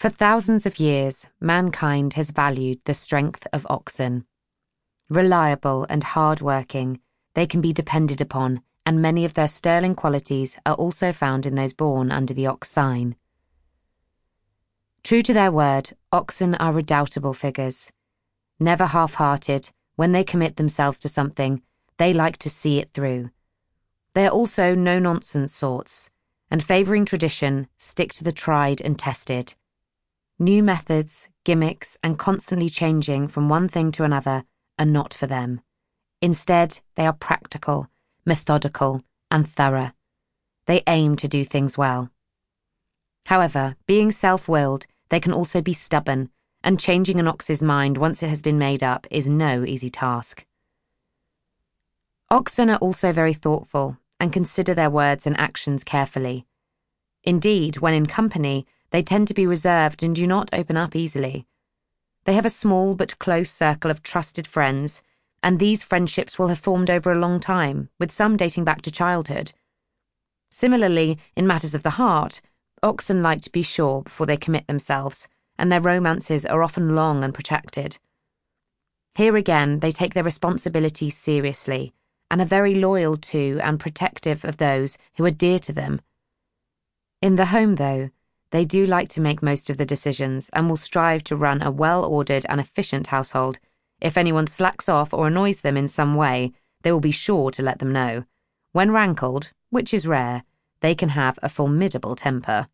For thousands of years, mankind has valued the strength of oxen. Reliable and hard working, they can be depended upon, and many of their sterling qualities are also found in those born under the ox sign. True to their word, oxen are redoubtable figures. Never half hearted, when they commit themselves to something, they like to see it through. They are also no nonsense sorts, and favouring tradition, stick to the tried and tested. New methods, gimmicks, and constantly changing from one thing to another are not for them. Instead, they are practical, methodical, and thorough. They aim to do things well. However, being self willed, they can also be stubborn, and changing an ox's mind once it has been made up is no easy task. Oxen are also very thoughtful and consider their words and actions carefully. Indeed, when in company, they tend to be reserved and do not open up easily. They have a small but close circle of trusted friends, and these friendships will have formed over a long time, with some dating back to childhood. Similarly, in matters of the heart, oxen like to be sure before they commit themselves, and their romances are often long and protracted. Here again, they take their responsibilities seriously and are very loyal to and protective of those who are dear to them. In the home, though, they do like to make most of the decisions and will strive to run a well ordered and efficient household. If anyone slacks off or annoys them in some way, they will be sure to let them know. When rankled, which is rare, they can have a formidable temper.